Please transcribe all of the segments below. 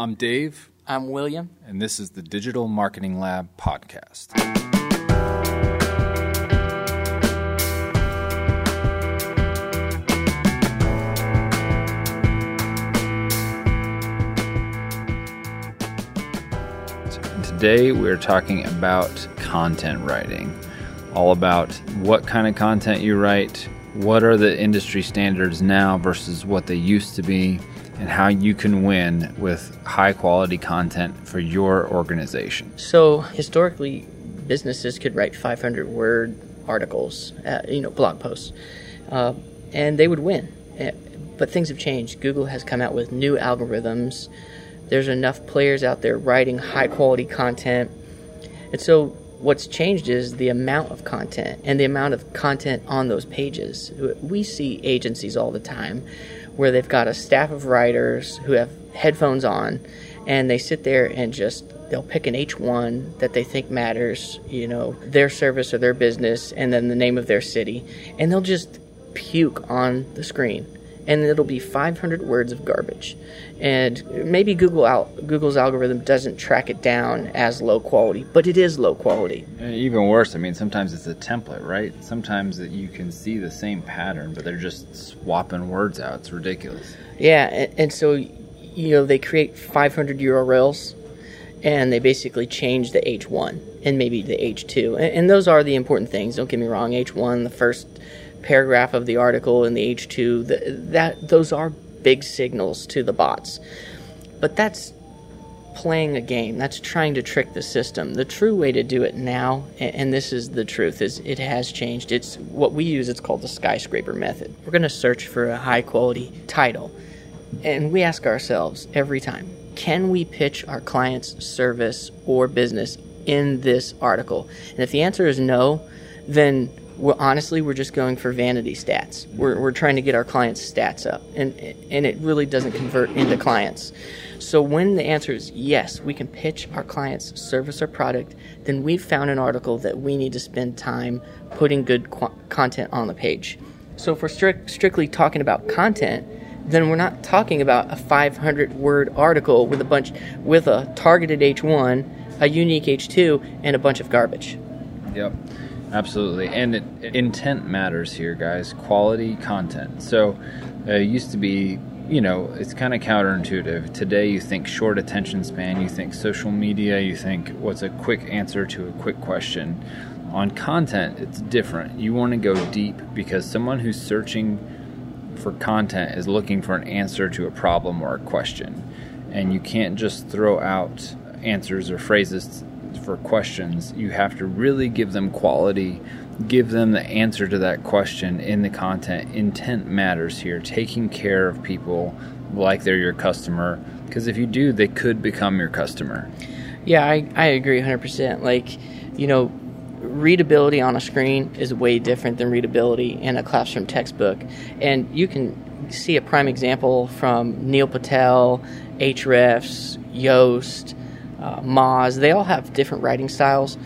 I'm Dave, I'm William. and this is the Digital Marketing Lab podcast. Today, we're talking about content writing, all about what kind of content you write, what are the industry standards now versus what they used to be, and how you can win with high quality content for your organization. So historically, businesses could write 500 word articles, uh, you know, blog posts, uh, and they would win. Uh, But things have changed. Google has come out with new algorithms. There's enough players out there writing high quality content. And so what's changed is the amount of content and the amount of content on those pages. We see agencies all the time where they've got a staff of writers who have headphones on and they sit there and just they'll pick an H1 that they think matters, you know, their service or their business and then the name of their city and they'll just puke on the screen and it'll be 500 words of garbage. And maybe Google al- Google's algorithm doesn't track it down as low quality, but it is low quality. And even worse, I mean, sometimes it's a template, right? Sometimes that you can see the same pattern, but they're just swapping words out. It's ridiculous. Yeah, and, and so you know they create 500 URLs, and they basically change the H1 and maybe the H2, and, and those are the important things. Don't get me wrong. H1, the first paragraph of the article, in the H2, the, that those are big signals to the bots, but that's playing a game. That's trying to trick the system. The true way to do it now, and this is the truth, is it has changed. It's what we use. It's called the skyscraper method. We're going to search for a high quality title, and we ask ourselves every time: Can we pitch our client's service or business in this article? And if the answer is no, then honestly we're just going for vanity stats. We're, we're trying to get our clients' stats up, and and it really doesn't convert into clients. So when the answer is yes, we can pitch our client's service or product, then we've found an article that we need to spend time putting good qu- content on the page. So if we're strict, strictly talking about content, then we're not talking about a 500 word article with a bunch with a targeted H1, a unique H2, and a bunch of garbage. Yep, absolutely. And it, intent matters here, guys. Quality content. So uh, it used to be, you know, it's kind of counterintuitive. Today, you think short attention span, you think social media, you think what's a quick answer to a quick question. On content, it's different. You want to go deep because someone who's searching for content is looking for an answer to a problem or a question. And you can't just throw out answers or phrases for questions. You have to really give them quality, give them the answer to that question in the content. Intent matters here, taking care of people like they're your customer. Because if you do, they could become your customer. Yeah, I, I agree 100%. Like, you know, readability on a screen is way different than readability in a classroom textbook. And you can see a prime example from Neil Patel, Ahrefs, Yoast, uh, Moz. They all have different writing styles.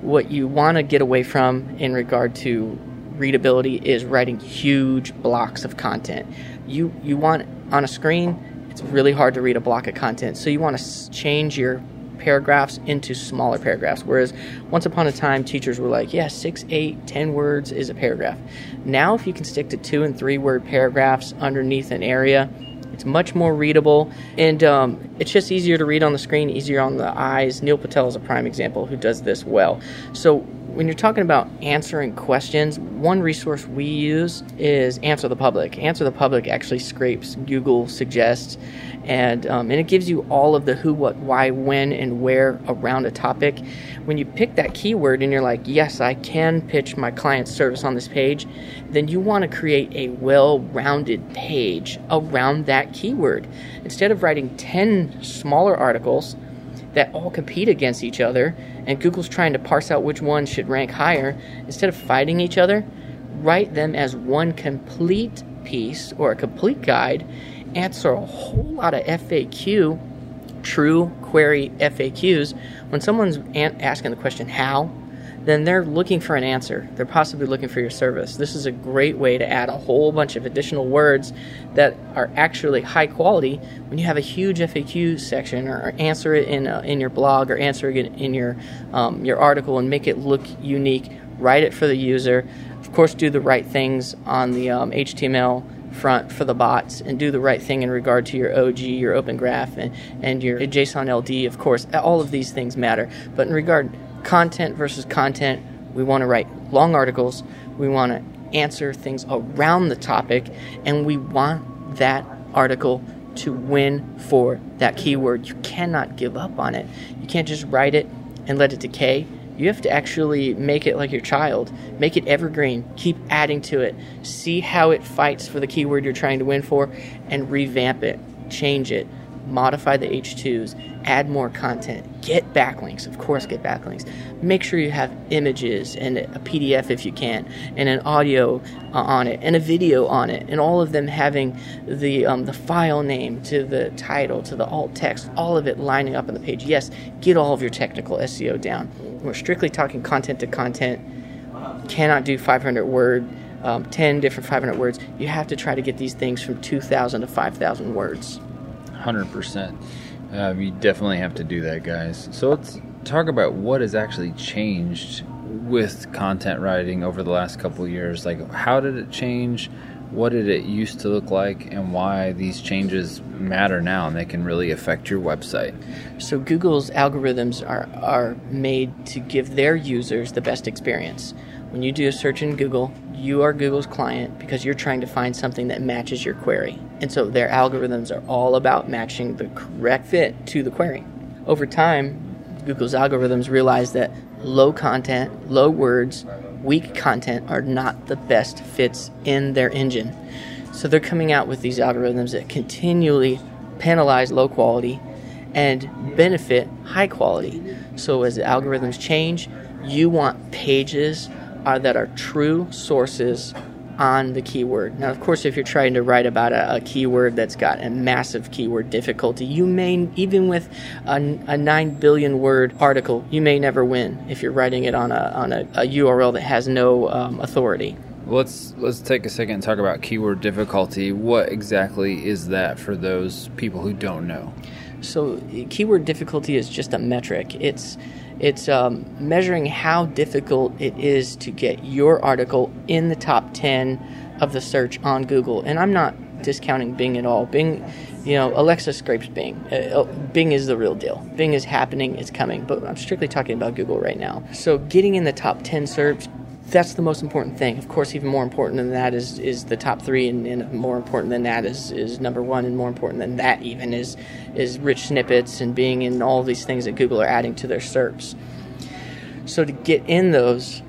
What you want to get away from in regard to readability is writing huge blocks of content. You you want on a screen, it's really hard to read a block of content. So you want to s- change your paragraphs into smaller paragraphs. Whereas once upon a time, teachers were like, yeah, six, eight, ten words is a paragraph. Now, if you can stick to two and three word paragraphs underneath an area, it's much more readable, and um, it's just easier to read on the screen, easier on the eyes. Neil Patel is a prime example who does this well. So when you're talking about answering questions, one resource we use is Answer the Public. Answer the Public actually scrapes Google Suggest, and um, and it gives you all of the who, what, why, when, and where around a topic. When you pick that keyword and you're like, yes, I can pitch my client's service on this page, then you want to create a well-rounded page around that keyword. Instead of writing 10 smaller articles that all compete against each other, and Google's trying to parse out which one should rank higher, instead of fighting each other, write them as one complete piece or a complete guide, answer a whole lot of FAQ, true query FAQs. When someone's asking the question, how? Then they're looking for an answer. They're possibly looking for your service. This is a great way to add a whole bunch of additional words that are actually high quality when you have a huge FAQ section or answer it in, a, in your blog or answer it in your, um, your article and make it look unique. Write it for the user. Of course, do the right things on the um, HTML front for the bots and do the right thing in regard to your OG, your Open Graph, and, and your JSON LD, of course. All of these things matter. But in regard content versus content, we want to write long articles. We want to answer things around the topic, and we want that article to win for that keyword. You cannot give up on it. You can't just write it and let it decay you have to actually make it like your child. Make it evergreen. Keep adding to it. See how it fights for the keyword you're trying to win for and revamp it, change it, modify the H2s, add more content, get backlinks. Of course, get backlinks. Make sure you have images and a PDF if you can, and an audio uh, on it, and a video on it, and all of them having the um, the file name to the title to the alt text, all of it lining up on the page. Yes, get all of your technical SEO down. We're strictly talking content to content. Cannot do 500 word. Um, 10 different 500 words. You have to try to get these things from 2,000 to 5,000 words. 100%. Uh, you definitely have to do that, guys. So let's talk about what has actually changed with content writing over the last couple years. Like, how did it change? What did it used to look like, and why these changes matter now and they can really affect your website? So, Google's algorithms are, are made to give their users the best experience. When you do a search in Google, you are Google's client because you're trying to find something that matches your query. And so their algorithms are all about matching the correct fit to the query. Over time, Google's algorithms realize that low content, low words, weak content are not the best fits in their engine. So they're coming out with these algorithms that continually penalize low quality and benefit high quality. So as the algorithms change, you want pages are, that are true sources on the keyword. Now, of course, if you're trying to write about a, a keyword that's got a massive keyword difficulty, you may, even with a, a, 9 billion word article, you may never win if you're writing it on a, on a, a URL that has no um, authority. Let's let's take a second and talk about keyword difficulty. What exactly is that for those people who don't know? So, keyword difficulty is just a metric. It's it's um, measuring how difficult it is to get your article in the top 10 of the search on Google. And I'm not discounting Bing at all. Bing, you know, Alexa scrapes Bing. Uh, oh, Bing is the real deal. Bing is happening, it's coming. But I'm strictly talking about Google right now. So getting in the top 10 search that's the most important thing. Of course, even more important than that is is the top three, and, and, more important than that is is number one, and more important than that even is is rich snippets and being in all these things that Google are adding to their SERPs. So to get in those,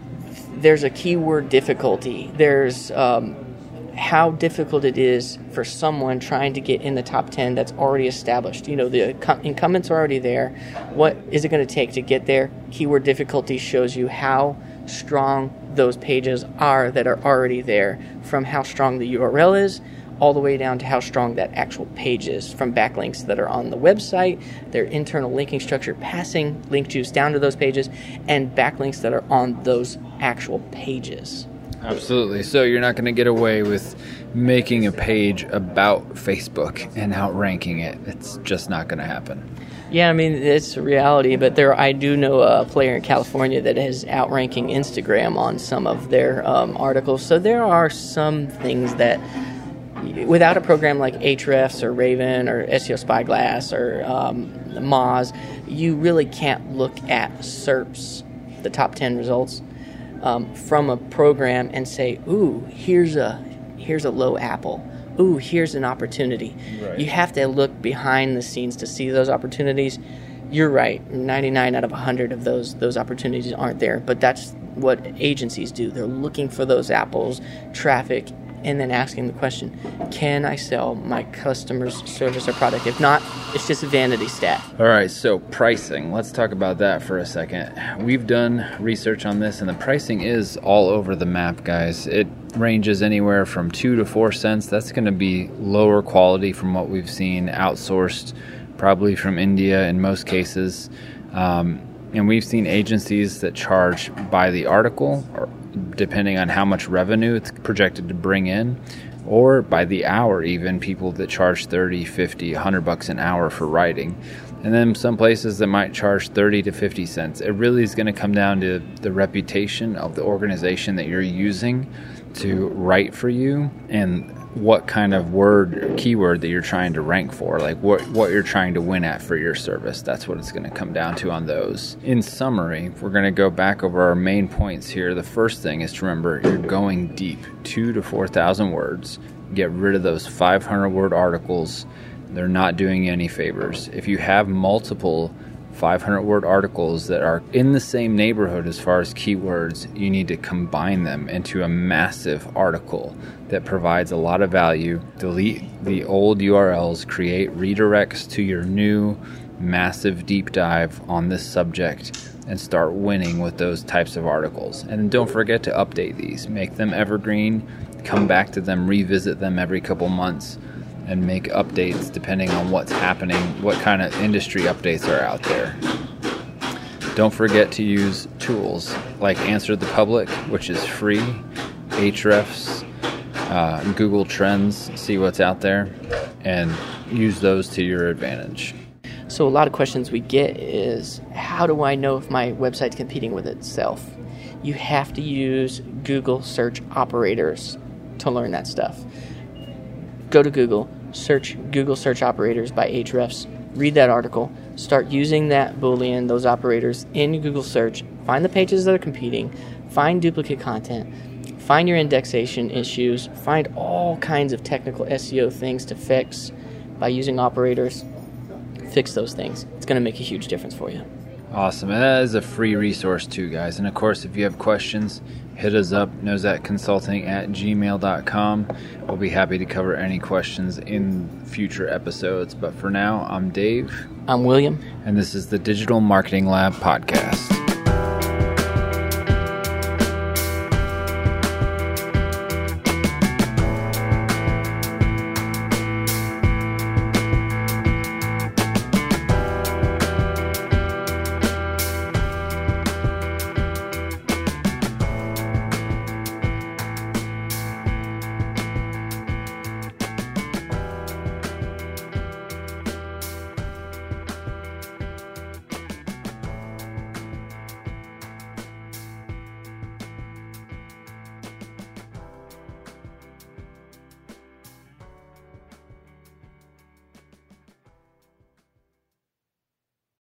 there's a keyword difficulty. There's um, how difficult it is for someone trying to get in the top 10 that's already established. You know, the incumbents are already there. What is it going to take to get there? Keyword difficulty shows you how strong those pages are that are already there, from how strong the URL is, all the way down to how strong that actual page is, from backlinks that are on the website, their internal linking structure passing link juice down to those pages, and backlinks that are on those actual pages. Absolutely. So you're not going to get away with making a page about Facebook and outranking it. It's just not going to happen. Yeah, I mean it's a reality, but there I do know a player in California that is outranking Instagram on some of their um, articles. So there are some things that, without a program like Ahrefs or Raven or SEO Spyglass or um, Moz, you really can't look at SERPs, the top ten results, um, from a program and say, "Ooh, here's a here's a low apple." Ooh, here's an opportunity. Right. You have to look behind the scenes to see those opportunities. You're right. 99 out of 100 of those those opportunities aren't there, but that's what agencies do. They're looking for those apples, traffic, and then asking the question, can I sell my customer's service or product? If not, it's just a vanity stat. All right, so pricing. Let's talk about that for a second. We've done research on this, and the pricing is all over the map, guys. It ranges anywhere from two to four cents. That's going to be lower quality from what we've seen outsourced, probably from India in most cases. Um, And we've seen agencies that charge by the article, or depending on how much revenue it's projected to bring in, or by the hour, even people that charge 30, 50, 100 bucks an hour for writing. And then some places that might charge 30 to 50 cents. It really is going to come down to the reputation of the organization that you're using to write for you and what kind of word keyword that you're trying to rank for like what what you're trying to win at for your service. That's what it's going to come down to on those. In summary we're going to go back over our main points here. The first thing is to remember you're going deep. 2 to 4000 words. Get rid of those 500 word articles. They're not doing you any favors. If you have multiple 500 word articles that are in the same neighborhood as far as keywords, you need to combine them into a massive article that provides a lot of value. Delete the old URLs, create redirects to your new massive deep dive on this subject, and start winning with those types of articles. And don't forget to update these, make them evergreen, come back to them, revisit them every couple months and make updates depending on what's happening, what kind of industry updates are out there. Don't forget to use tools like Answer the Public, which is free, Ahrefs, uh, Google Trends, see what's out there, and use those to your advantage. So, a lot of questions we get is how do I know if my website's competing with itself? You have to use Google search operators to learn that stuff go to Google, search Google search operators by Ahrefs, read that article, start using that Boolean, those operators in Google search, find the pages that are competing, find duplicate content, find your indexation issues, find all kinds of technical SEO things to fix by using operators. Fix those things. It's going to make a huge difference for you. Awesome. And that is a free resource too, guys. And of course, if you have questions, hit us up, nozatconsulting at gmail.com. We'll be happy to cover any questions in future episodes. But for now, I'm Dave. I'm William. And this is the Digital Marketing Lab podcast.